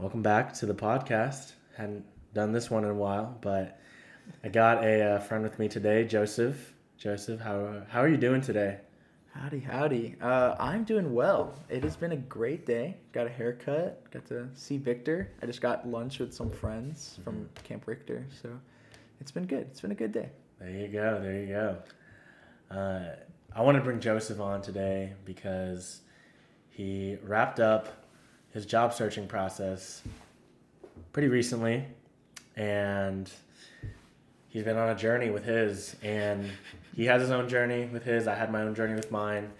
welcome back to the podcast. Hadn't done this one in a while, but I got a uh, friend with me today, Joseph. Joseph, how how are you doing today? Howdy, howdy. Uh, I'm doing well. It has been a great day. Got a haircut. Got to see Victor. I just got lunch with some friends from Camp Richter. So it's been good. It's been a good day. There you go. There you go. Uh, I want to bring Joseph on today because he wrapped up his job searching process pretty recently, and he's been on a journey with his, and he has his own journey with his. I had my own journey with mine.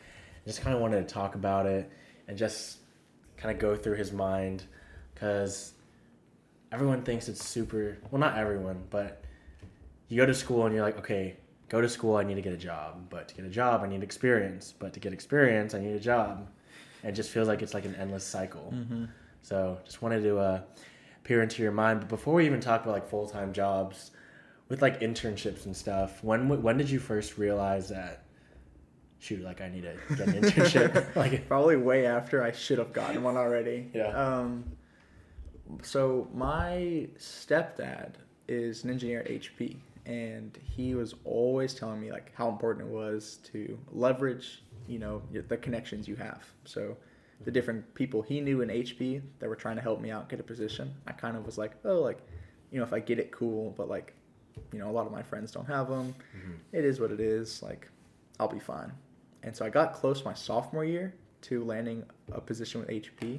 Just kind of wanted to talk about it and just kind of go through his mind because everyone thinks it's super. Well, not everyone, but you go to school and you're like, okay, go to school, I need to get a job. But to get a job, I need experience. But to get experience, I need a job. And it just feels like it's like an endless cycle. Mm-hmm. So just wanted to uh, peer into your mind. But before we even talk about like full time jobs, with like internships and stuff, when when did you first realize that? Shoot, like I need to get an internship. like Probably way after I should have gotten one already. Yeah. Um, so my stepdad is an engineer at HP, and he was always telling me like how important it was to leverage, you know, the connections you have. So the different people he knew in HP that were trying to help me out get a position. I kind of was like, oh, like, you know, if I get it, cool. But like, you know, a lot of my friends don't have them. Mm-hmm. It is what it is. Like, I'll be fine. And so I got close my sophomore year to landing a position with HP,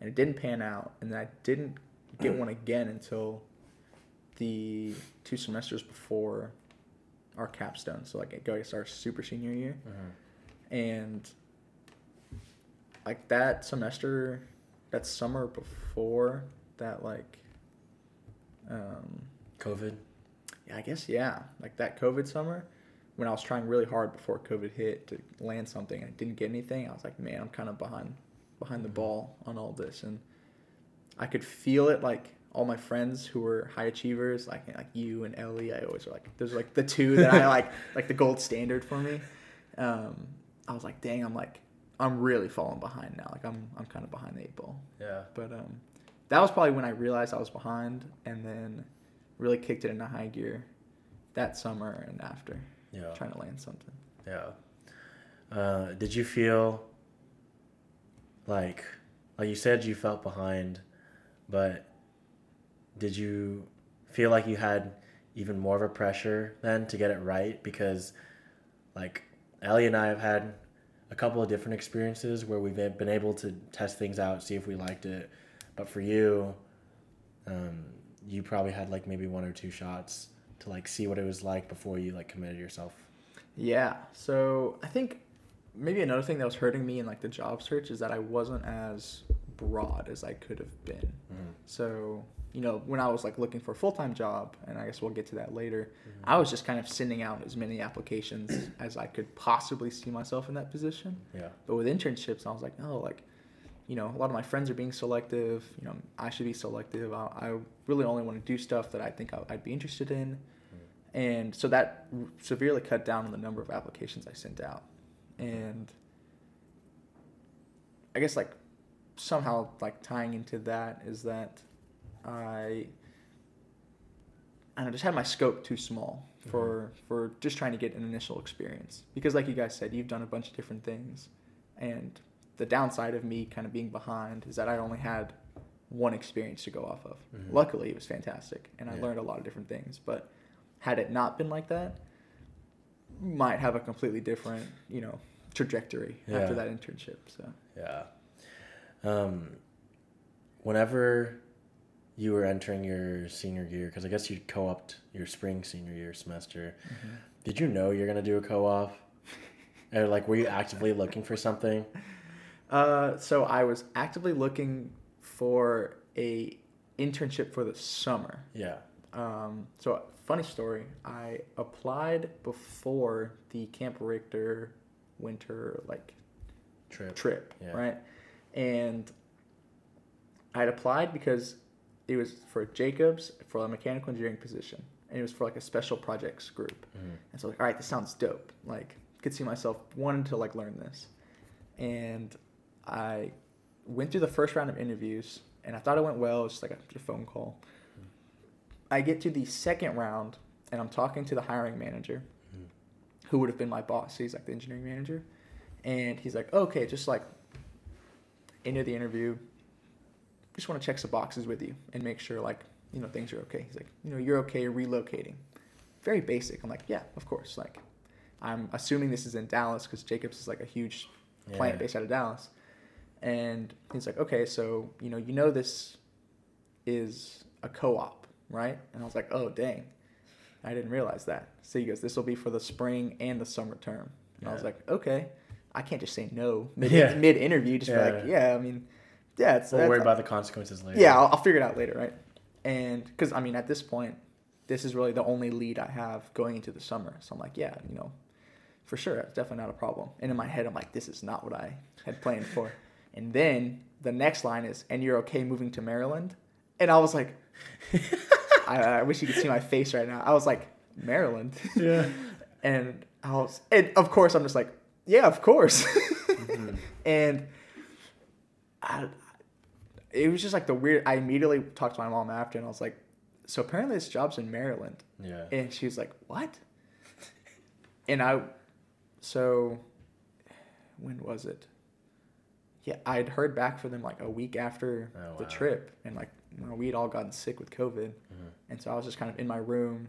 and it didn't pan out. And I didn't get one again until the two semesters before our capstone. So like, I guess our super senior year, mm-hmm. And like that semester, that summer before that, like, um, COVID. yeah, I guess yeah. Like that COVID summer, when I was trying really hard before COVID hit to land something, and I didn't get anything. I was like, man, I'm kind of behind behind the ball on all this, and I could feel it. Like all my friends who were high achievers, like like you and Ellie, I always were like those are like the two that I like like the gold standard for me. Um, I was like, dang, I'm like I'm really falling behind now. Like I'm I'm kind of behind the eight ball. Yeah. But um, that was probably when I realized I was behind, and then really kicked it into high gear that summer and after, Yeah. trying to land something. Yeah. Uh, did you feel like, like you said, you felt behind, but did you feel like you had even more of a pressure then to get it right? Because, like, Ellie and I have had a couple of different experiences where we've been able to test things out, see if we liked it. But for you, um, you probably had like maybe one or two shots to like see what it was like before you like committed yourself. Yeah. So I think maybe another thing that was hurting me in like the job search is that I wasn't as broad as I could have been. Mm. So you know, when I was like looking for a full time job, and I guess we'll get to that later, mm-hmm. I was just kind of sending out as many applications as I could possibly see myself in that position. Yeah. But with internships, I was like, oh, like, you know, a lot of my friends are being selective. You know, I should be selective. I, I really only want to do stuff that I think I- I'd be interested in. Mm. And so that severely cut down on the number of applications I sent out. And I guess, like, somehow, like, tying into that is that I, and I know, just had my scope too small for for just trying to get an initial experience. Because, like you guys said, you've done a bunch of different things, and the downside of me kind of being behind is that I only had one experience to go off of. Mhm. Luckily, it was fantastic, and I Yeah. learned a lot of different things. But had it not been like that, might have a completely different, you know, trajectory Yeah. after that internship. So Yeah. Um, whenever you were entering your senior year, because I guess you co-opted your spring senior year semester, did you know you're gonna do a co-op? or like, were you actively looking for something? Uh, so I was actively looking for a internship for the summer. Yeah. Um, so funny story. I applied before the Camp Richter winter like Trip. trip, Yeah. right? And I had applied because it was for Jacobs for a mechanical engineering position, and it was for like a special projects group. Mhm. And so like, all right, this sounds dope. Like, could see myself wanting to like learn this, and I went through the first round of interviews, and I thought it went well. It was just like a, phone call. I get to the second round, and I'm talking to the hiring manager, Mhm. who would have been my boss. He's like the engineering manager, and he's like, "Okay, just like into the interview, just want to check some boxes with you and make sure like you know things are okay." He's like, "You know, you're okay relocating." Very basic. I'm like, "Yeah, of course." Like, I'm assuming this is in Dallas because Jacobs is like a huge plant based out of Dallas. And he's like, okay, so you know, you know this is a co-op, right? And I was like, oh dang, I didn't realize that. So he goes, this will be for the spring and the summer term. And I was like, okay, I can't just say no mid Yeah. mid interview, just Yeah. be like, yeah, I mean, yeah, it's We'll that's- worry about the consequences later. yeah, I'll, I'll figure it out later, right? And because I mean, at this point, this is really the only lead I have going into the summer. So I'm like, yeah, you know, for sure, it's definitely not a problem. And in my head, I'm like, this is not what I had planned for. And then the next line is, and you're okay moving to Maryland? And I was like, I, I wish you could see my face right now. I was like, Maryland? Yeah. and I was, and of course, I'm just like, yeah, of course. Mhm. and I, it was just like the weird. I immediately talked to my mom after, and I was like, "So apparently this job's in Maryland," Yeah. and she was like, "What?" and I, so when was it? Yeah, I'd heard back from them like a week after Oh, the wow. trip, and like you know, we'd all gotten sick with COVID, Mhm. and so I was just kind of in my room,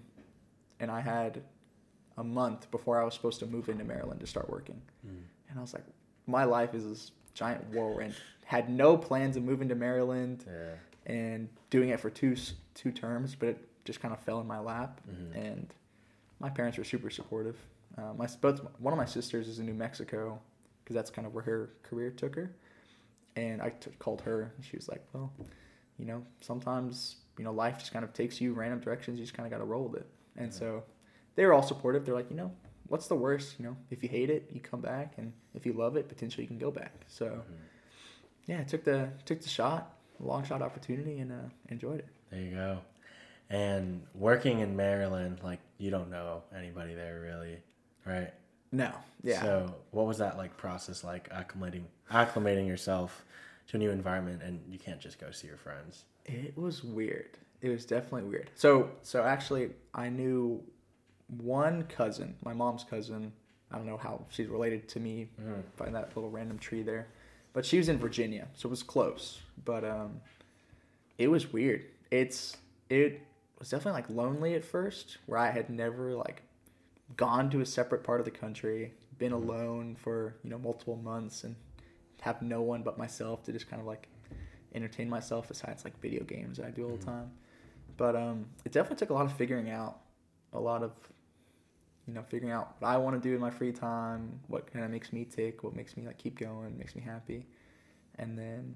and I had a month before I was supposed to move into Maryland to start working. Mm. And I was like, my life is this giant whirlwind. Had no plans of moving to Maryland Yeah. and doing it for two two terms, but it just kind of fell in my lap. Mhm. And my parents were super supportive. Uh, my both one of my sisters is in New Mexico because that's kind of where her career took her. And I t- called her, and she was like, "Well, you know, sometimes you know life just kind of takes you random directions. You just kind of got to roll with it." And Yeah. so they were all supportive. They're like, you know, what's the worst? You know, if you hate it, you come back, and if you love it, potentially you can go back. So Mhm. yeah, I took the took the shot, long shot opportunity, and uh, enjoyed it. There you go. And working in Maryland, like you don't know anybody there really, right? No, yeah, So what was that like process like acclimating acclimating yourself to a new environment and you can't just go see your friends. it was weird. It was definitely weird. So so actually, I knew one cousin, my mom's cousin. I don't know how she's related to me Mm. by that little random tree there, but she was in Virginia, so it was close. But um, it was weird. It's it was definitely like lonely at first, where I had never like gone to a separate part of the country, been alone for you know multiple months, and have no one but myself to just kind of like entertain myself besides like video games that I do all the Mhm. time. But um, it definitely took a lot of figuring out, a lot of you know figuring out what I want to do in my free time, what kind of makes me tick, what makes me like keep going, makes me happy, and then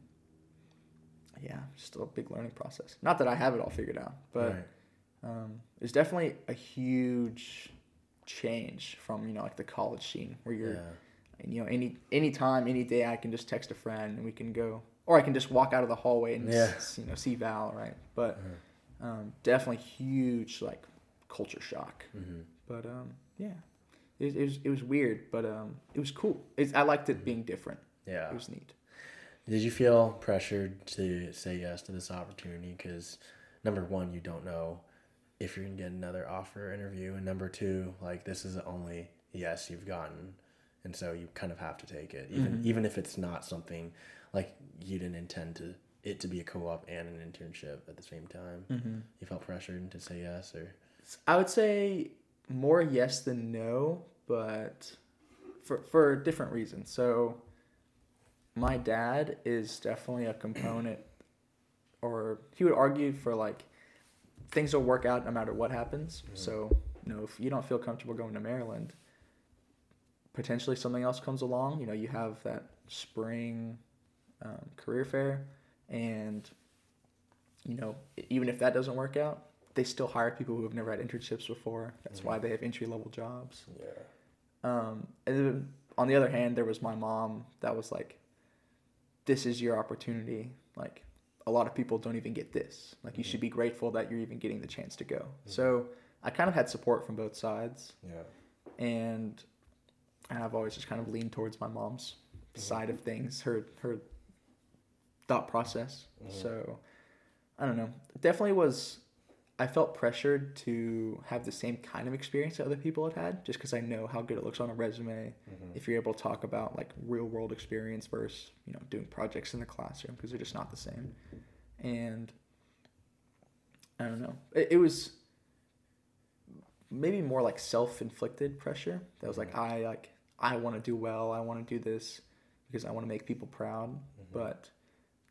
yeah, just a big learning process. Not that I have it all figured out, but Right. um, there's definitely a huge change from you know like the college scene where you're Yeah. and you know any any time any day I can just text a friend and we can go or I can just walk out of the hallway and Yeah. s- you know see Val right but Mhm. um, definitely huge like culture shock Mhm. But um, yeah it, it was it was weird but um, it was cool it's, I liked it being different Yeah. it was neat Did you feel pressured to say yes to this opportunity? Because number one, you don't know if you're gonna get another offer interview, and number two, like this is the only yes you've gotten, and so you kind of have to take it, even Mhm. even if it's not something like you didn't intend to it to be a co-op and an internship at the same time. mm-hmm. You felt pressured to say yes, or I would say more yes than no, but for for different reasons. So my dad is definitely a component or he would argue for like things will work out no matter what happens. So, you know, if you don't feel comfortable going to Maryland, potentially something else comes along. You know, you have that spring um, career fair, and you know, even if that doesn't work out, they still hire people who have never had internships before. That's why Mhm. they have entry level jobs. yeah, Um, and then on the other hand, there was my mom that was like, "This is your opportunity. Like, a lot of people don't even get this. Like, you Mhm. should be grateful that you're even getting the chance to go." Mhm. So I kind of had support from both sides, yeah, and and I've always just kind of leaned towards my mom's Mhm. side of things. Her her thought process. Mhm. So I don't know. It definitely was. I felt pressured to have the same kind of experience that other people had had, just because I know how good it looks on a resume. Mhm. If you're able to talk about like real world experience versus you know doing projects in the classroom, because they're just not the same. And I don't know. It, it was maybe more like self inflicted pressure. That was like Mhm. I like I want to do well. I want to do this because I want to make people proud. Mhm. But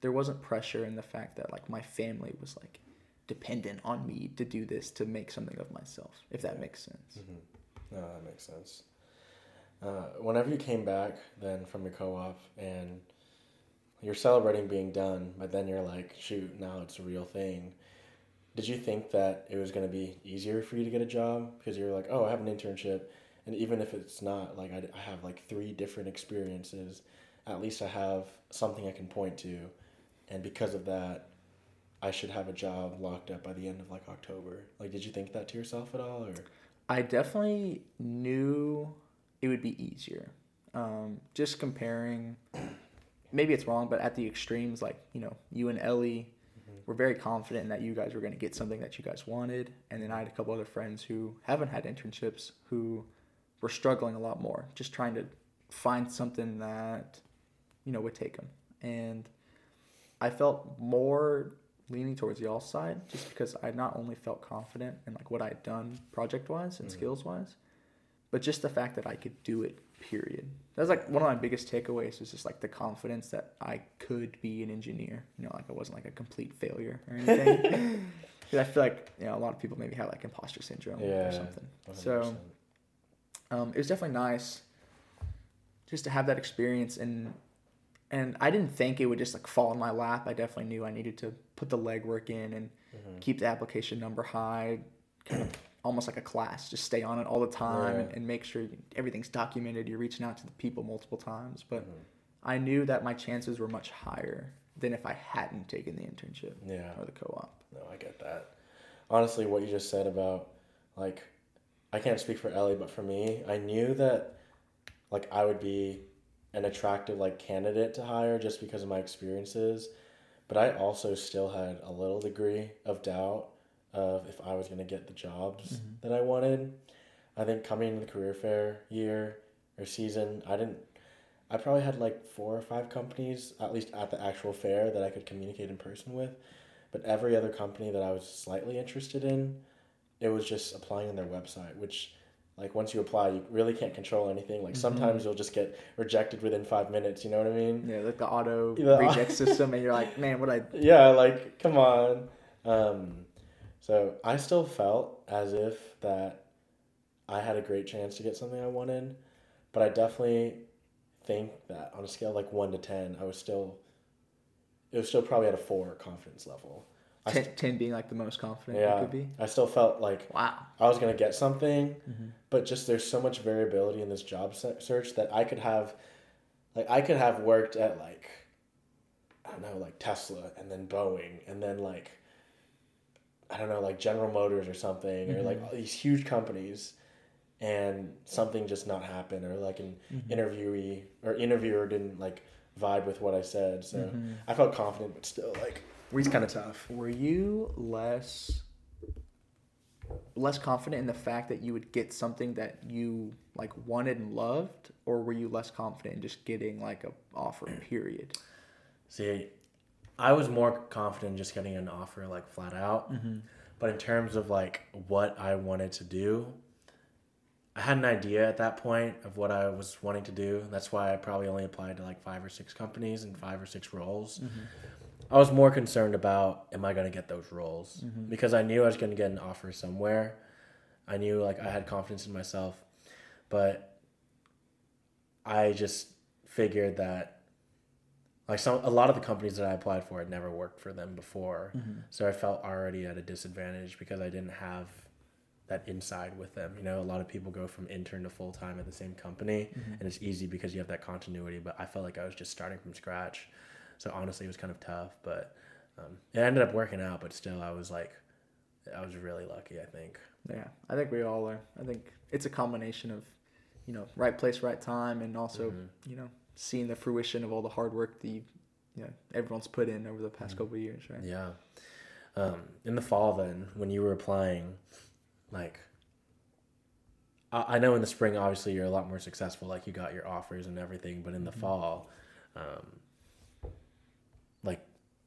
there wasn't pressure in the fact that like my family was like dependent on me to do this to make something of myself. If that makes sense. Mhm. No, that makes sense. Uh, whenever you came back then from your co-op and you're celebrating being done, but then you're like, shoot, now it's a real thing. Did you think that it was going to be easier for you to get a job because you're like, oh, I have an internship, and even if it's not like I, I have like three different experiences, at least I have something I can point to, and because of that, I should have a job locked up by the end of like October. Like, did you think that to yourself at all, or? I definitely knew it would be easier. Um, just comparing, maybe it's wrong, but at the extremes, like you know, you and Ellie Mhm. were very confident that you guys were going to get something that you guys wanted, and then I had a couple other friends who haven't had internships who were struggling a lot more, just trying to find something that you know would take them. And I felt more leaning towards y'all's side just because I not only felt confident in like what I had done project wise and Mhm. skills wise, but just the fact that I could do it. Period. That was like one of my biggest takeaways was just like the confidence that I could be an engineer. You know, like I wasn't like a complete failure or anything. 'Cause I feel like you know a lot of people maybe have like imposter syndrome Yeah, or something. 100%. So um, it was definitely nice just to have that experience and and I didn't think it would just like fall in my lap. I definitely knew I needed to put the legwork in and Mhm. keep the application number high, kind of almost like a class. Just stay on it all the time and, Right. and make sure everything's documented. You're reaching out to the people multiple times. But Mhm. I knew that my chances were much higher than if I hadn't taken the internship yeah. or the co-op. No, I get that. Honestly, what you just said about like, I can't speak for Ellie, but for me, I knew that like I would be an attractive like candidate to hire just because of my experiences, but I also still had a little degree of doubt of if I was gonna get the jobs Mhm. that I wanted. I think coming into the career fair year or season, I didn't. I probably had like four or five companies, at least at the actual fair, that I could communicate in person with. But every other company that I was slightly interested in, it was just applying on their website, which, like, once you apply, you really can't control anything. Like, Mhm. sometimes you'll just get rejected within five minutes, you know what I mean? Yeah, like the auto The- reject system, and you're like, man, what I Yeah, like, come on. Um, so I still felt as if that I had a great chance to get something I wanted, but I definitely think that on a scale like one to 10, I was still, it was still probably at a four confidence level. I 10, 10 being like the most confident Yeah. you could be. I still felt like Wow. I was gonna get something, Mhm. but just there's so much variability in this job search that I could have, like I could have worked at like, I don't know, like Tesla and then Boeing and then like, I don't know, like General Motors or something or like Mhm. all these huge companies, and something just not happen or like an Mhm. interviewee or interviewer didn't like vibe with what I said, so Mhm. I felt confident, but still like, it's kind of tough. Were you less less confident in the fact that you would get something that you like wanted and loved, or were you less confident in just getting like a offer? Period. See, I was more confident just getting an offer like flat out. Mm-hmm. But in terms of like what I wanted to do, I had an idea at that point of what I was wanting to do. That's why I probably only applied to like five or six companies and five or six roles. I was more concerned about am I going to get those roles Mhm. because I knew I was going to get an offer somewhere. I knew like I had confidence in myself, but I just figured that like some a lot of the companies that I applied for had never worked for them before. Mm-hmm. So I felt already at a disadvantage because I didn't have that inside with them. You know, a lot of people go from intern to full time at the same company, Mm-hmm. and it's easy because you have that continuity. But I felt like I was just starting from scratch. So honestly, it was kind of tough, but um, it ended up working out. But still, I was like, I was really lucky. I think. Yeah, I think we all are. I think it's a combination of, you know, right place, right time, and also Mhm. you know seeing the fruition of all the hard work that you you know everyone's put in over the past Mhm. couple of years, right? Yeah. Um, in the fall, then, when you were applying, like, I, I know in the spring, obviously, you're a lot more successful. Like, you got your offers and everything. But in the Mhm. fall, um,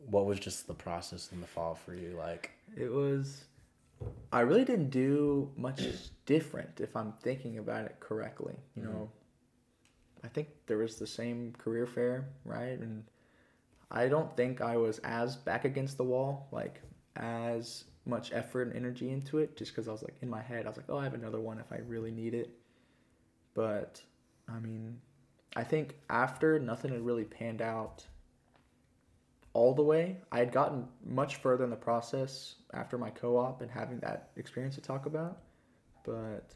what was just the process in the fall for you? Like, It was. I really didn't do much different if I'm thinking about it correctly. You Mhm. know, I think there was the same career fair, right? And I don't think I was as back against the wall, like as much effort and energy into it, just because I was like in my head, I was like, oh, I have another one if I really need it. But I mean, I think after nothing had really panned out all the way, I had gotten much further in the process after my co-op and having that experience to talk about, but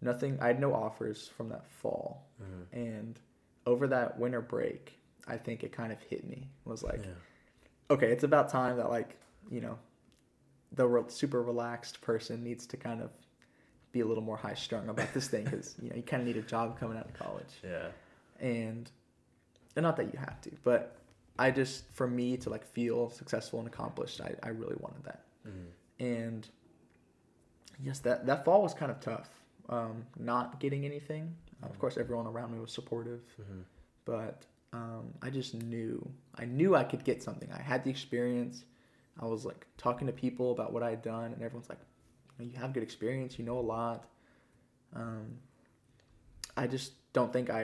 nothing. I had no offers from that fall, mhm. and over that winter break, I think it kind of hit me. It was like, yeah. okay, it's about time that like you know, the re- super relaxed person needs to kind of be a little more high strung about this thing because you know you kind of need a job coming out of college Yeah. and and not that you have to but i just for me to like feel successful and accomplished i, I really wanted that. Mhm. and yes that that fall was kind of tough um, not getting anything. Of course everyone around me was supportive Mhm. but um, i just knew i knew i could get something. I had the experience. I was like talking to people about what i had done and everyone's like you, you have good experience. You know a lot. Um, i just don't think i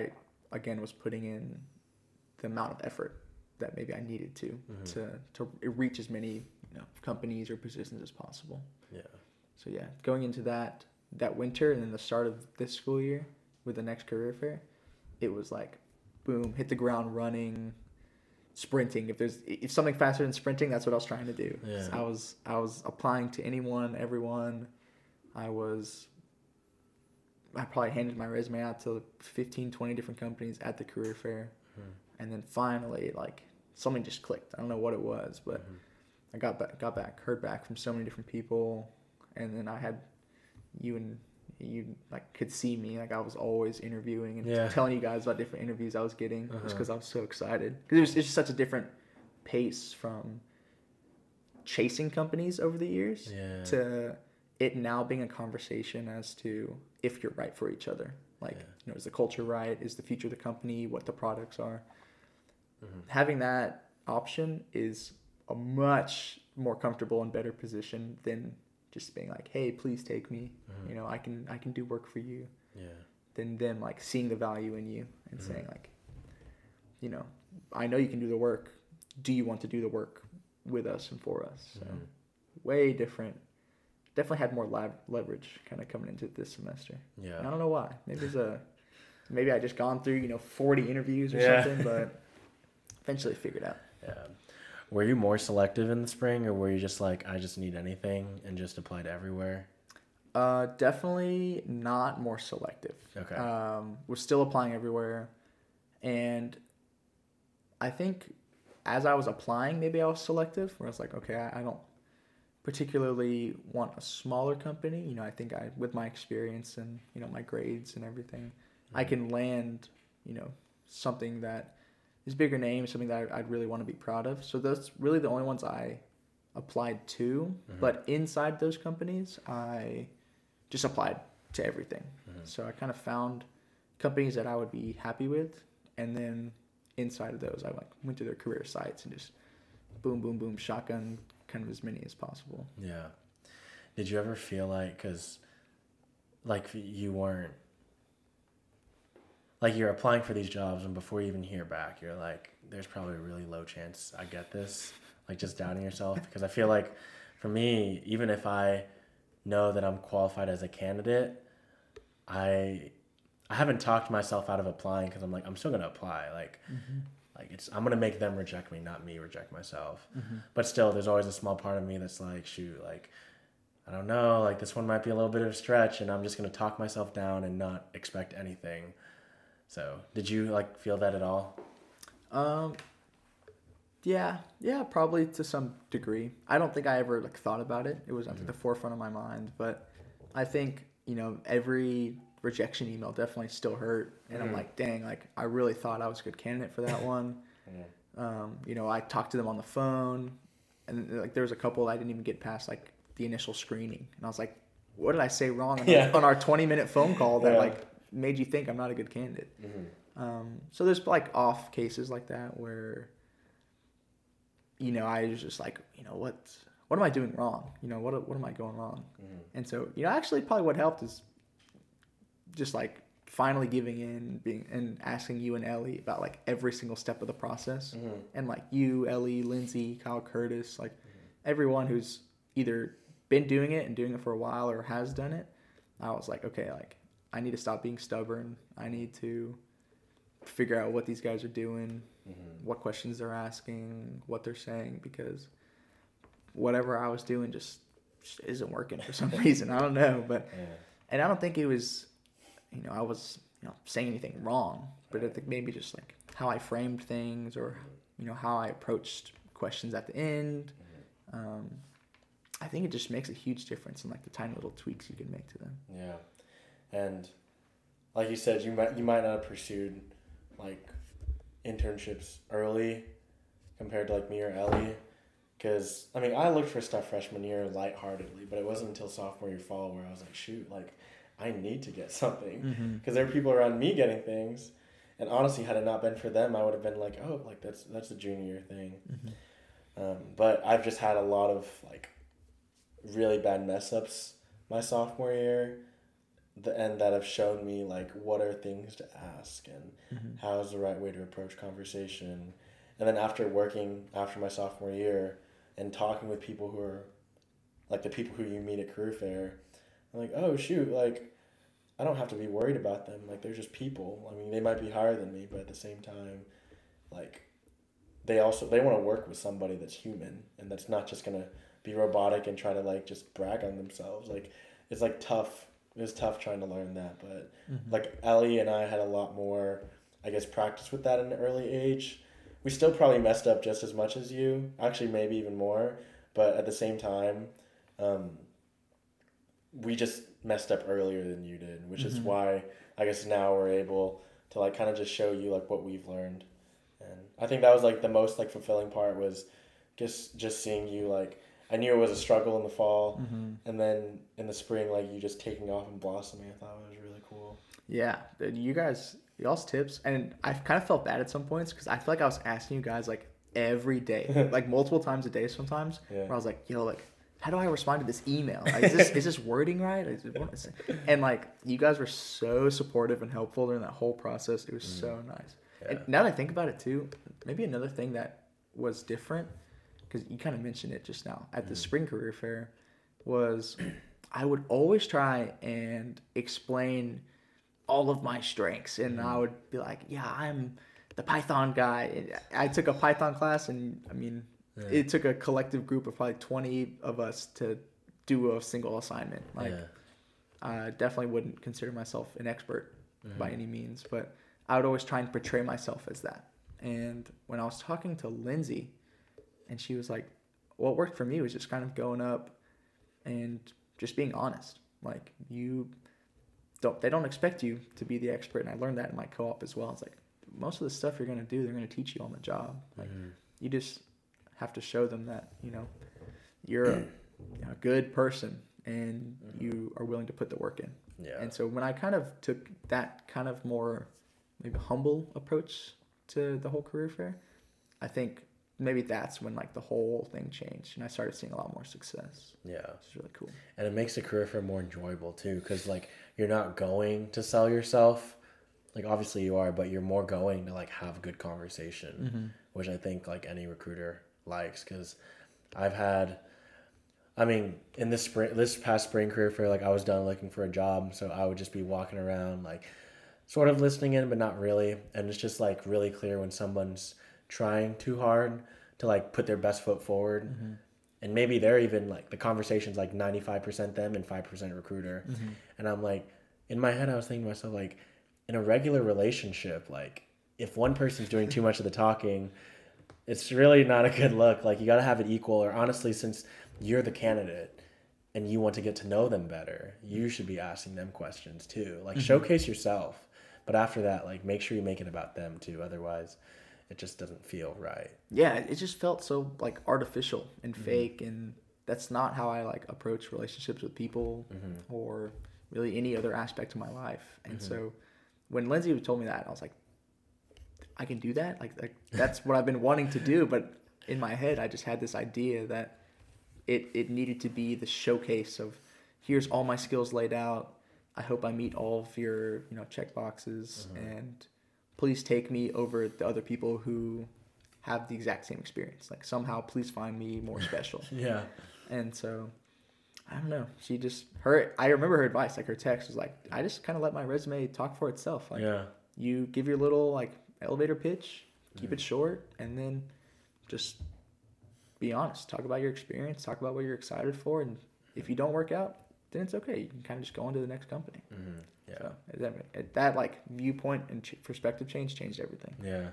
again was putting in the amount of effort that maybe i needed to Mhm. to to reach as many you know companies or positions as possible Yeah. so yeah, going into that that winter and then the start of this school year with the next career fair, it was like, boom, hit the ground running, sprinting. If there's if something faster than sprinting, that's what I was trying to do. Yeah. So I was I was applying to anyone, everyone. I was. I probably handed my resume out to 15, 20 different companies at the career fair, Mhm. And then finally, like something just clicked. I don't know what it was, but Mhm. I got back, got back, heard back from so many different people, and then I had you and you like could see me like I was always interviewing and Yeah. telling you guys about different interviews I was getting just Uh-huh. because I was so excited because it was it's just such a different pace from chasing companies over the years Yeah. to it now being a conversation as to if you're right for each other. Like, Yeah. you know, is the culture right? Is the future of the company? What the products are? Mhm. Having that option is a much more comfortable and better position than just being like, "Hey, please take me." Mhm. You know, I can I can do work for you. Yeah. Than them like seeing the value in you and Mhm. saying like, you know, I know you can do the work. Do you want to do the work with us and for us? So Mhm. way different. Definitely had more lab leverage kind of coming into this semester. And I don't know why. Maybe it's a maybe I just gone through you know forty interviews or Yeah. something, but eventually figured out. Yeah. Were you more selective in the spring, or were you just like, I just need anything and just applied everywhere? Uh, definitely not more selective. Okay. Um, was still applying everywhere, and I think as I was applying, maybe I was selective. Where I was like, okay, I, I don't particularly want a smaller company. You know, I think I, with my experience and you know my grades and everything, I Mm-hmm. can land, you know, something that is bigger name, something that I'd really want to be proud of. So that's really the only ones I applied to. Mhm. But inside those companies, I just applied to everything. Mhm. So I kind of found companies that I would be happy with, and then inside of those, I like went to their career sites and just boom, boom, boom, shotgun kind of as many as possible. Yeah. Did you ever feel like, because, like, you weren't, like, you're applying for these jobs, and before you even hear back, you're like, there's probably a really low chance I get this? Like, just doubting yourself? Because I feel like, for me, even if I know that I'm qualified as a candidate, I. I haven't talked myself out of applying because I'm like I'm still gonna apply like mm-hmm. like it's I'm gonna make them reject me not me reject myself mm-hmm. but still there's always a small part of me that's like shoot like i don't know like this one might be a little bit of a stretch and i'm just going to talk myself down and not expect anything so did you like feel that at all Um, yeah, yeah, probably to some degree. I don't think I ever like thought about it. It was at the forefront of my mind, but I think you know every rejection email definitely still hurt, and I'm Mhm. like, dang, like I really thought I was a good candidate for that one. Um, you know, I talked to them on the phone, and like there was a couple I didn't even get past like the initial screening, and I was like, "What did I say wrong on, Yeah. on our twenty minute phone call that Yeah. like made you think I'm not a good candidate?" Mm-hmm. Um, so there's like off cases like that where, you know, I was just like, you know, what what am I doing wrong? You know, what what am I going wrong? Mm-hmm. And so, you know, actually, probably what helped is just like finally giving in, being and asking you and Ellie about like every single step of the process, Mm-hmm. and like you, Ellie, Lindsay, Kyle Curtis, like everyone who's either been doing it and doing it for a while or has done it. I was like, okay, like I need to stop being stubborn. I need to figure out what these guys are doing, Mm-hmm. what questions they're asking, what they're saying, because whatever I was doing just, isn't working for some reason. I don't know, but Yeah. and I don't think it was, you know, I was you know saying anything wrong, but I think maybe just like how I framed things or you know how I approached questions at the end. Um, I think it just makes a huge difference in like the tiny little tweaks you can make to them. Yeah, and like you said, you might you might not have pursued like internships early compared to like me or Ellie, because I mean I looked for stuff freshman year lightheartedly, but it wasn't until sophomore year fall where I was like, shoot, like I need to get something Mm-hmm. because there were people around me getting things, and honestly, had it not been for them, I would have been like, oh, like that's that's a junior year thing. Um, but I've just had a lot of like really bad mess ups my sophomore year, the, and that have shown me like what are things to ask and Mm-hmm. how is the right way to approach conversation. And then after working after my sophomore year and talking with people who are like the people who you meet at career fair, I'm like, oh shoot, like I don't have to be worried about them. Like they're just people. I mean, they might be higher than me, but at the same time, like they also they want to work with somebody that's human and that's not just gonna be robotic and try to like just brag on themselves. Like it's like tough. It was tough trying to learn that, but like Ellie and I had a lot more, I guess, practice with that in an early age. We still probably messed up just as much as you, actually maybe even more, but at the same time, um, we just messed up earlier than you did, which is why I guess now we're able to like kind of just show you like what we've learned, and I think that was like the most like fulfilling part was just just seeing you like I knew it was a struggle in the fall, Mm-hmm. and then in the spring like you just taking off and blossoming. I thought it was really cool. Yeah, dude, you guys, y'all's tips, and I kind of felt bad at some points because I feel like I was asking you guys like every day, like multiple times a day sometimes. Yeah. Where I was like, yo, like, how do I respond to this email? Like, is this is this wording right? Is? And like, you guys were so supportive and helpful during that whole process. It was so nice. And now that I think about it too, maybe another thing that was different because you kind of mentioned it just now at the mm-hmm. spring career fair was I would always try and explain all of my strengths and I mm-hmm. would be like, yeah, I'm the Python guy. And I took a Python class and I mean, it took a collective group of probably 20 of us to do a single assignment. Like yeah. I definitely wouldn't consider myself an expert by mm-hmm. any means, but I would always try and portray myself as that. And when I was talking to Lindsay, and she was like, "What worked for me was just kind of going up and just being honest. Like you don't, they don't expect you to be the expert." And I learned that in my co-op as well. It's like most of the stuff you're gonna do, they're gonna teach you on the job. Like mm-hmm. you just have to show them that you know you're a, a good person and mm-hmm. you are willing to put the work in. Yeah. And so when I kind of took that kind of more maybe humble approach to the whole career fair, I think maybe that's when like the whole thing changed and I started seeing a lot more success. yeah. It's really cool. and it makes the career fair more enjoyable too because like you're not going to sell yourself like obviously you are but you're more going to like have a good conversation mm-hmm. which i think like any recruiter likes because i've had i mean in this spring this past spring career fair like i was done looking for a job so i would just be walking around like sort of listening in but not really and it's just like really clear when someone's trying too hard to like put their best foot forward. Mm-hmm. And maybe they're even like the conversation's like 95% them and 5% recruiter. Mm-hmm. And i'm like in my head i was thinking to myself like in a regular relationship like if one person's doing too much of the talking it's really not a good look. Like you got to have it equal or honestly since you're the candidate and you want to get to know them better you should be asking them questions too. Like mm-hmm. showcase yourself. But after that like make sure you make it about them too. Otherwise it just doesn't feel right. Yeah, it just felt so like artificial and mm-hmm. fake, and that's not how I like approach relationships with people mm-hmm. or really any other aspect of my life. And mm-hmm. so when Lindsay told me that, I was like, I can do that. Like, like that's what I've been wanting to do, but in my head, I just had this idea that it it needed to be the showcase of here's all my skills laid out. I hope I meet all of your you know check boxes and please take me over the other people who have the exact same experience. Like somehow please find me more special. Yeah. and so I don't know. She just her I remember her advice, like her text was like, I just kinda let my resume talk for itself. Like yeah. you give your little like elevator pitch, keep it short, and then just be honest. Talk about your experience, talk about what you're excited for, and if you don't work out, then it's okay. You can kind of just go on to the next company. hmm Yeah. So that, that like viewpoint and ch- perspective change changed everything. Yeah.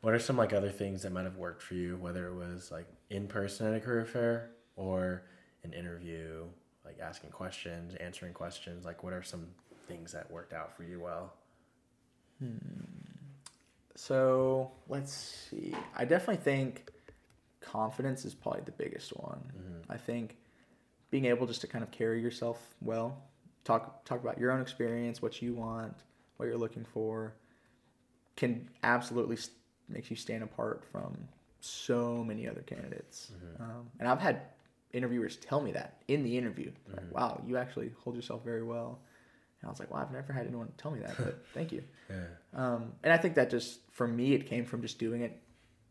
What are some like other things that might have worked for you, whether it was like in person at a career fair or an interview, like asking questions, answering questions? Like, what are some things that worked out for you well? Hmm. So let's see. I definitely think confidence is probably the biggest one. I think being able just to kind of carry yourself well, talk talk about your own experience, what you want, what you're looking for, can absolutely s- makes you stand apart from so many other candidates. Um, and I've had interviewers tell me that in the interview. They're Like, wow, you actually hold yourself very well. And I was like, "Well, I've never had anyone tell me that, but thank you. Yeah. Um, and I think that just for me, it came from just doing it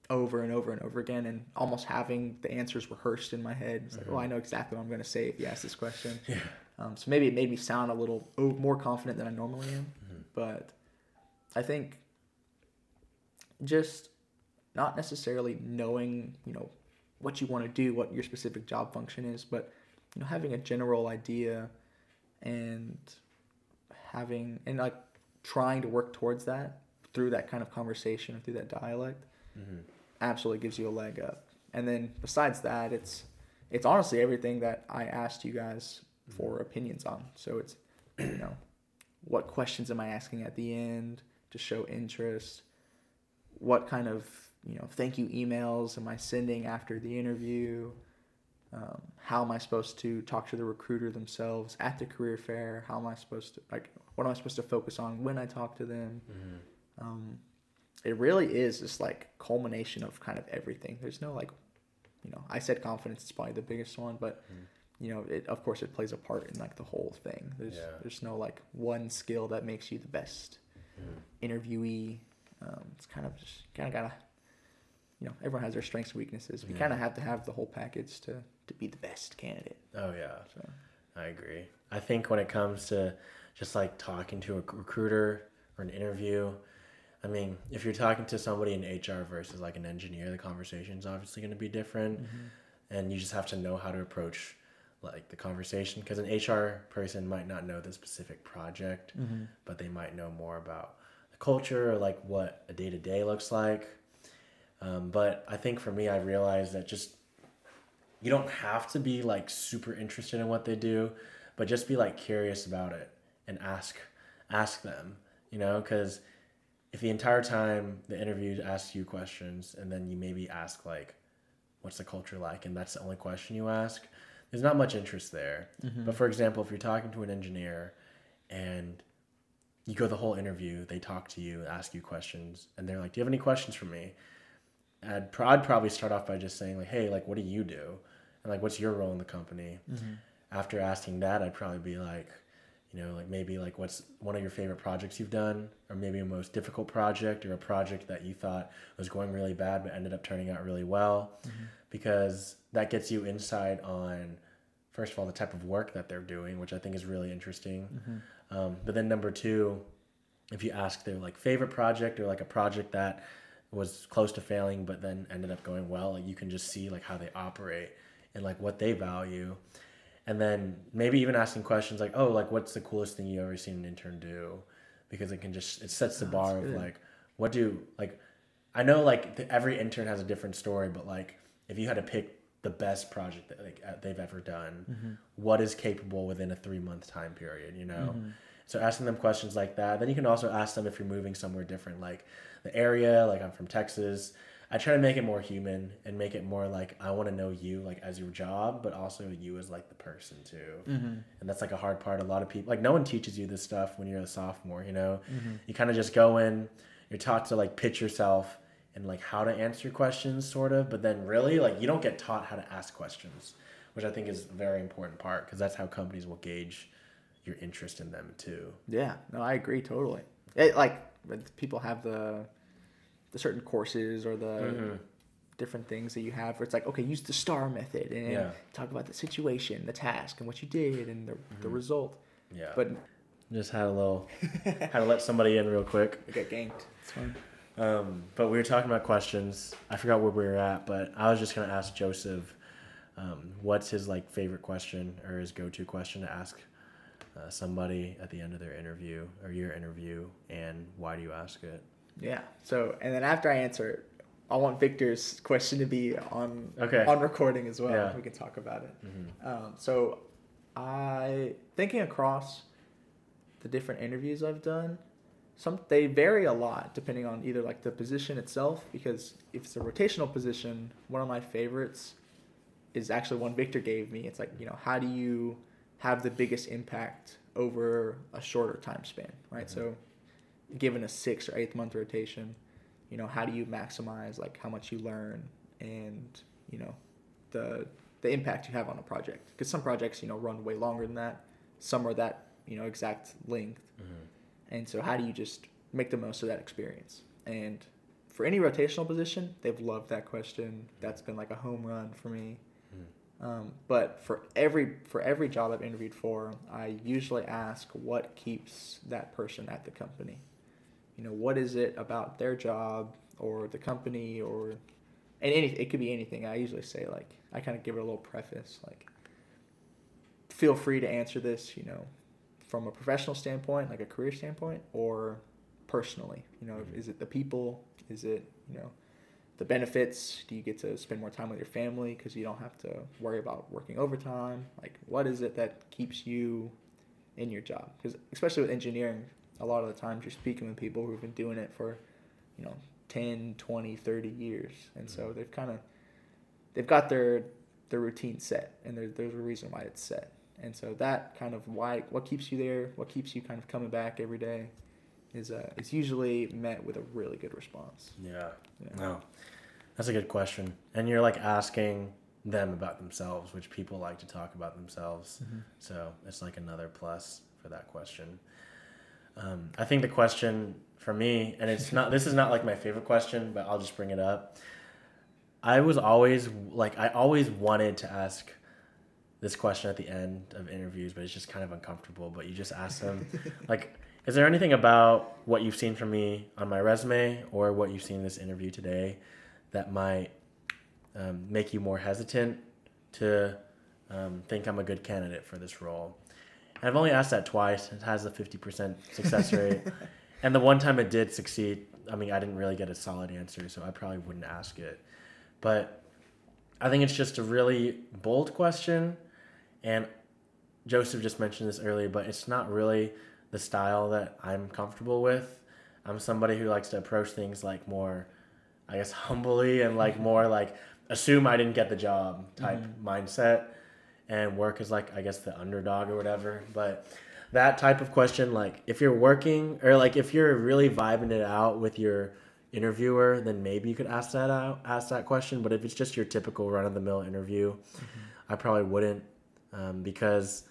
over and over and over again, and almost having the answers rehearsed in my head. It's like, oh, I know exactly what I'm going to say if you ask this question. Yeah. Um, so maybe it made me sound a little more confident than I normally am. But I think just not necessarily knowing, you know, what you want to do, what your specific job function is, but you know, having a general idea and having and like trying to work towards that through that kind of conversation or through that dialect absolutely gives you a leg up. And then besides that, it's it's honestly everything that I asked you guys for opinions on. So it's you know, what questions am I asking at the end to show interest? What kind of you know thank you emails am I sending after the interview? Um, how am I supposed to talk to the recruiter themselves at the career fair? How am I supposed to like? What am I supposed to focus on when I talk to them? Um, it really is just like culmination of kind of everything. There's no like, you know, I said confidence is probably the biggest one, but you know, it of course it plays a part in like the whole thing. There's Yeah. there's no like one skill that makes you the best mm-hmm. interviewee. Um, it's kind of just kind of gotta, you know, everyone has their strengths and weaknesses. We Yeah. kind of mm-hmm. have to have the whole package to to be the best candidate. Oh yeah. So I agree. I think when it comes to just like talking to a recruiter or an interview, I mean, if you're talking to somebody in HR versus like an engineer, the conversation is obviously going to be different, mm-hmm. and you just have to know how to approach like the conversation because an HR person might not know the specific project, but they might know more about the culture or like what a day to day looks like. Um, but I think for me, I realized that just you don't have to be like super interested in what they do but just be like curious about it and ask ask them you know? Because if the entire time the interview asks you questions and then you maybe ask like what's the culture like? And that's the only question you ask there's not much interest there. Mm-hmm. But for example if you're talking to an engineer and you go the whole interview they talk to you ask you questions and they're like do you have any questions for me? I'd, pro- I'd probably start off by just saying like hey like what do you do? And like what's your role in the company? Mm-hmm. After asking that i'd probably be like you know like maybe like what's one of your favorite projects you've done or maybe a most difficult project or a project that you thought was going really bad but ended up turning out really well? Because that gets you insight on first of all the type of work that they're doing which i think is really interesting. Um, but then number two if you ask their like favorite project or like a project that was close to failing but then ended up going well like you can just see like how they operate and like what they value and then maybe even asking questions like oh like what's the coolest thing you ever seen an intern do because it can just it sets the bar of good. like what do like i know like the, every intern has a different story but like if you had to pick the best project that like they've ever done mm-hmm. what is capable within a three month time period you know mm-hmm. So asking them questions like that. Then you can also ask them if you're moving somewhere different, like the area. Like I'm from Texas. I try to make it more human and make it more like I want to know you like as your job, but also you as like the person too. Mm-hmm. And that's like a hard part. A lot of people like no one teaches you this stuff when you're a sophomore. You know, Mm-hmm. you kind of just go in. You're taught to like pitch yourself and like how to answer questions, sort of. But then really like you don't get taught how to ask questions, which I think is a very important part because that's how companies will gauge your interest in them too. Yeah, no, I agree totally. It, like people have the the certain courses or the Mm-hmm. different things that you have where it's like, okay, use the star method and Yeah. talk about the situation, the task, and what you did and the, the result. Yeah. But just had a little had to let somebody in real quick. I got ganked. It's fine. Um, but we were talking about questions. I forgot where we were at, but I was just gonna ask Joseph, um, what's his like favorite question or his go-to question to ask uh, somebody at the end of their interview or your interview, and why do you ask it? Yeah. So, and then after I answer it, I want Victor's question to be on Okay. on recording as well. Yeah. We can talk about it. Mhm. Um, so, I thinking across the different interviews I've done, some they vary a lot depending on either like the position itself. Because if it's a rotational position, one of my favorites is actually one Victor gave me. It's like you know how do you have the biggest impact over a shorter time span, right? Mhm. So, given a six or eighth month rotation, you know how do you maximize like how much you learn and you know the the impact you have on a project? Because some projects you know run way longer than that. Some are that you know exact length. Mhm. and so how do you just make the most of that experience? And for any rotational position they've loved that question. That's been like a home run for me. Um, but for every for every job i've interviewed for i usually ask what keeps that person at the company you know what is it about their job or the company or and any it could be anything. I usually say like i kind of give it a little preface like feel free to answer this you know from a professional standpoint like a career standpoint or personally you know Mhm. is it the people? Is it you know the benefits? Do you get to spend more time with your family because you don't have to worry about working overtime? Like what is it that keeps you in your job? Because especially with engineering a lot of the times you're speaking with people who've been doing it for you know 10 20 30 years and so they've kind of they've got their their routine set and there, there's a reason why it's set and so that kind of why what keeps you there what keeps you kind of coming back every day is uh is usually met with a really good response Yeah. Yeah. No, that's a good question. And you're like asking them about themselves, which people like to talk about themselves. So it's like another plus for that question. Um, I think the question for me, and it's not, this is not like my favorite question, but I'll just bring it up. I was always like, I always wanted to ask this question at the end of interviews, but it's just kind of uncomfortable. But you just ask them, like, is there anything about what you've seen from me on my resume or what you've seen in this interview today that might um, make you more hesitant to um, think I'm a good candidate for this role? And I've only asked that twice. It has a 50% success rate. and the one time it did succeed, I mean, I didn't really get a solid answer, so I probably wouldn't ask it. But I think it's just a really bold question. And Joseph just mentioned this earlier, but it's not really the style that I'm comfortable with. I'm somebody who likes to approach things like more, I guess, humbly and like mm-hmm. more like assume I didn't get the job type mm-hmm. mindset. And work is like, I guess, the underdog or whatever. But that type of question, like if you're working or like if you're really vibing it out with your interviewer, then maybe you could ask that out, ask that question. But if it's just your typical run of the mill interview, I probably wouldn't um, because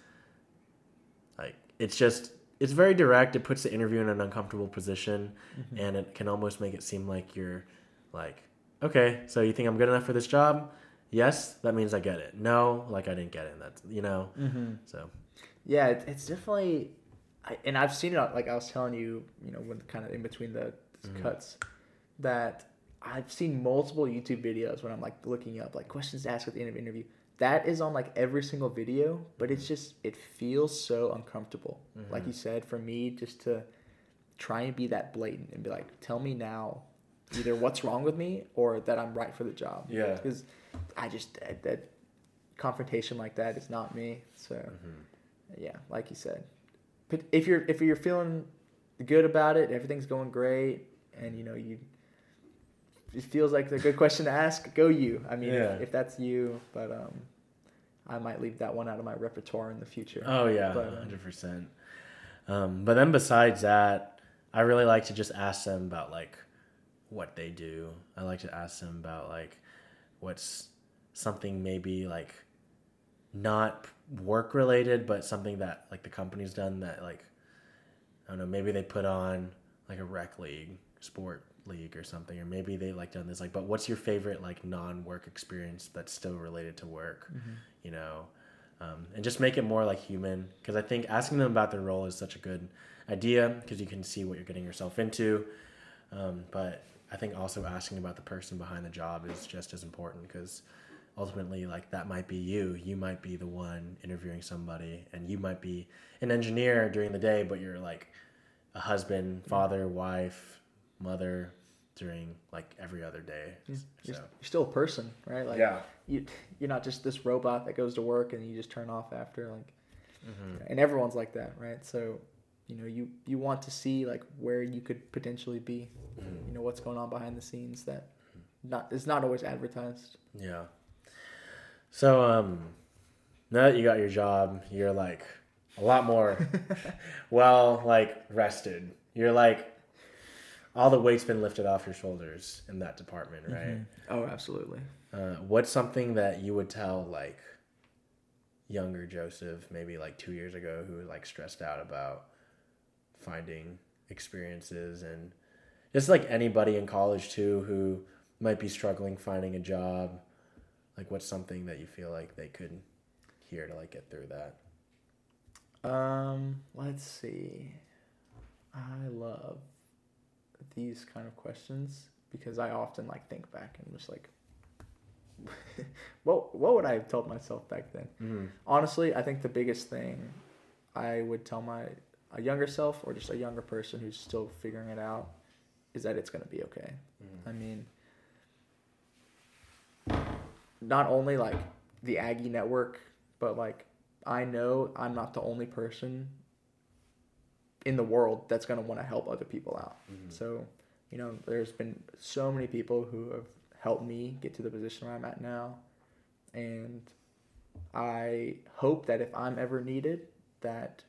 like it's just it's very direct. It puts the interview in an uncomfortable position, and it can almost make it seem like you're like, okay, so you think I'm good enough for this job? Yes, that means I get it. No, like I didn't get it. That's you know. mm-hmm. So Yeah, it, it's definitely, I, and I've seen it. Like I was telling you, you know, when kind of in between the Mhm. cuts, that I've seen multiple YouTube videos when I'm like looking up like questions to ask at the end of an interview. That is on like every single video, but it's just it feels so uncomfortable. Like Mhm. you said, for me just to try and be that blatant and be like, tell me now, either what's wrong with me or that I'm right for the job. Yeah. because I just that, that confrontation like that is not me. So mhm. yeah, like you said, but if you're if you're feeling good about it, everything's going great, and you know you. It feels like a good question to ask. Go you. I mean, Yeah. if, if that's you, but um, I might leave that one out of my repertoire in the future. Oh yeah, um, hundred percent. Um, but then besides that, I really like to just ask them about like what they do. I like to ask them about like what's something maybe like not work related, but something that like the company's done that like I don't know. Maybe they put on like a rec league, sport league or something, or maybe they like done this like. But what's your favorite like non-work experience that's still related to work? You know, um, and just make it more like human. Because I think asking them about their role is such a good idea because you can see what you're getting yourself into. Um, but I think also asking about the person behind the job is just as important because ultimately, like that might be you. You might be the one interviewing somebody, and you might be an engineer during the day, but you're like a husband, father, wife, mother during like every other day. You're, you're still a person, right? Like yeah, you you're not just this robot that goes to work and you just turn off after like Mhm. and everyone's like that right so you know you you want to see like where you could potentially be Mhm. you know what's going on behind the scenes that not is not always advertised Yeah. So um now that you got your job, you're like a lot more well like rested. You're like all the weight's been lifted off your shoulders in that department, right? oh absolutely Uh, what's something that you would tell like younger Joseph, maybe like two years ago, who was like stressed out about finding experiences and just like anybody in college too who might be struggling finding a job. Like, what's something that you feel like they could hear to like get through that? um let's see i love these kind of questions because i often like think back and just like what what would i have told myself back then Mm-hmm. honestly, I think the biggest thing I would tell my a younger self or just a younger person who's still figuring it out is that it's going to be okay. I mean, not only like the Aggie network, but like I know I'm not the only person in the world that's going to want to help other people out. Mm-hmm. So, you know, there's been so many people who have helped me get to the position where I'm at now. And I hope that if I'm ever needed, that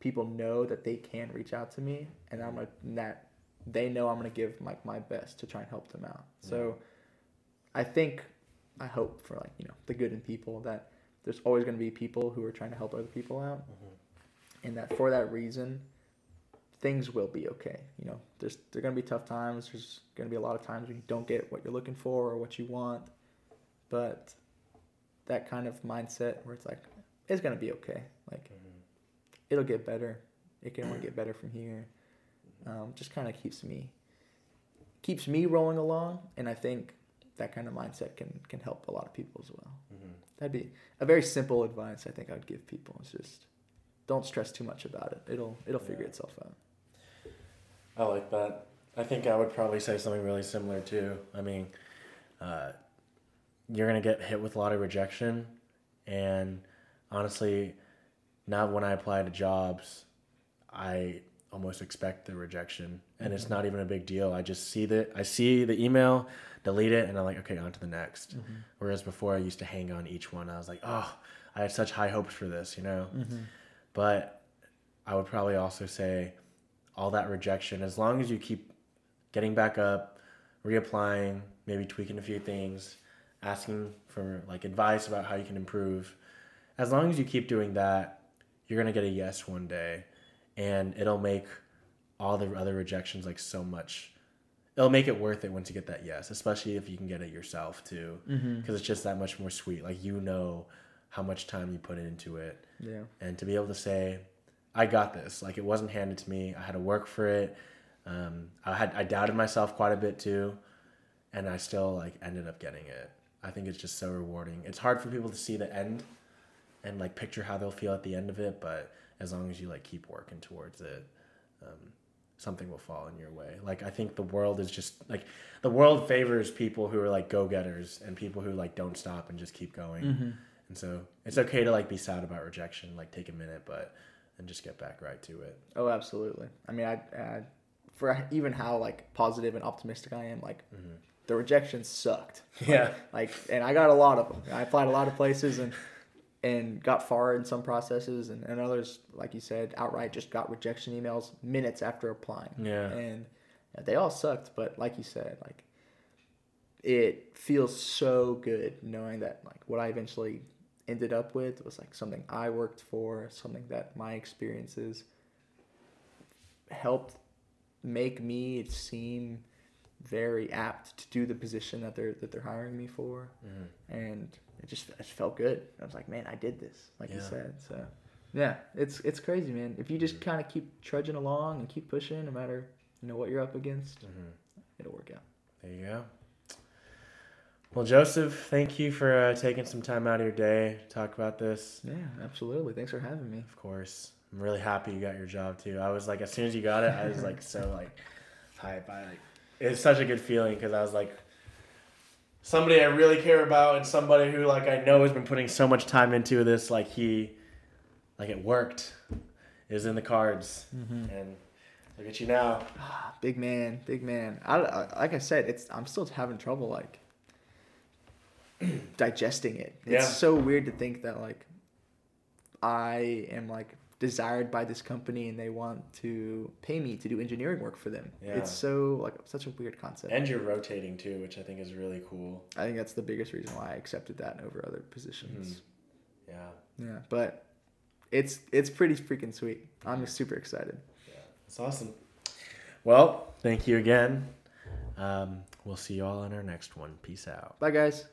people know that they can reach out to me and I'm a, that they know I'm going to give like my best to try and help them out. So I think I hope for like, you know, the good in people that there's always going to be people who are trying to help other people out mm-hmm. and that for that reason things will be okay. You know, there's there're gonna be tough times. There's gonna be a lot of times when you don't get what you're looking for or what you want, but that kind of mindset where it's like it's gonna be okay. Like it'll get better. It can only get better from here. Um, just kind of keeps me keeps me rolling along, and I think that kind of mindset can can help a lot of people as well. Mm-hmm. That'd be a very simple advice I think I'd give people. It's just don't stress too much about it. It'll it'll figure Yeah. itself out. I like that. I think I would probably say something really similar too. I mean, uh, you're gonna get hit with a lot of rejection, and honestly, now when I apply to jobs, I almost expect the rejection, and it's mm-hmm. not even a big deal. I just see the I see the email, delete it, and I'm like, okay, on to the next. Mm-hmm. Whereas before, I used to hang on each one. I was like, oh, I had such high hopes for this, you know. Mm-hmm. But I would probably also say all that rejection, as long as you keep getting back up, reapplying, maybe tweaking a few things, asking for like advice about how you can improve, as long as you keep doing that, you're gonna get a yes one day, and it'll make all the other rejections like so much. It'll make it worth it once you get that yes, especially if you can get it yourself too, because it's just that much more sweet. Like you know how much time you put into it, Yeah. and to be able to say i got this like it wasn't handed to me i had to work for it um, i had i doubted myself quite a bit too and i still like ended up getting it i think it's just so rewarding it's hard for people to see the end and like picture how they'll feel at the end of it but as long as you like keep working towards it um, something will fall in your way like i think the world is just like the world favors people who are like go-getters and people who like don't stop and just keep going and so it's okay to like be sad about rejection, like take a minute, but and just get back right to it. Oh, absolutely. I mean, I, I for even how like positive and optimistic I am, like Mhm. the rejection sucked. Yeah. Like, and I got a lot of them. I applied a lot of places and and got far in some processes, and, and others, like you said, outright just got rejection emails minutes after applying. Yeah. And they all sucked, but like you said, like it feels so good knowing that like what I eventually ended up with was like something I worked for, something that my experiences helped make me seem very apt to do the position that they're that they're hiring me for, Mhm. and it just it just felt good. I was like, man, I did this, like you said. So yeah, it's it's crazy, man. If you just kind of keep trudging along and keep pushing, no matter you know what you're up against, Mhm. it'll work out. There you go. Well, Joseph, thank you for uh, taking some time out of your day to talk about this. Yeah, absolutely. Thanks for having me. Of course, I'm really happy you got your job too. I was like, as soon as you got it, I was like so like hype. I like it's such a good feeling because I was like somebody I really care about and somebody who like I know has been putting so much time into this. Like he, like it worked, is in the cards, Mm-hmm. and look at you now. Ah, big man, big man. I, I- like I said, it's I'm still having trouble like digesting it. It's Yeah. so weird to think that like I am like desired by this company and they want to pay me to do engineering work for them. Yeah. It's so like such a weird concept. And you're rotating too, which I think is really cool. I think that's the biggest reason why I accepted that over other positions. Yeah, Yeah, but it's it's pretty freaking sweet. I'm super excited. yeah, it's awesome. Well, thank you again. Um, we'll see you all in our next one. Peace out. Bye guys.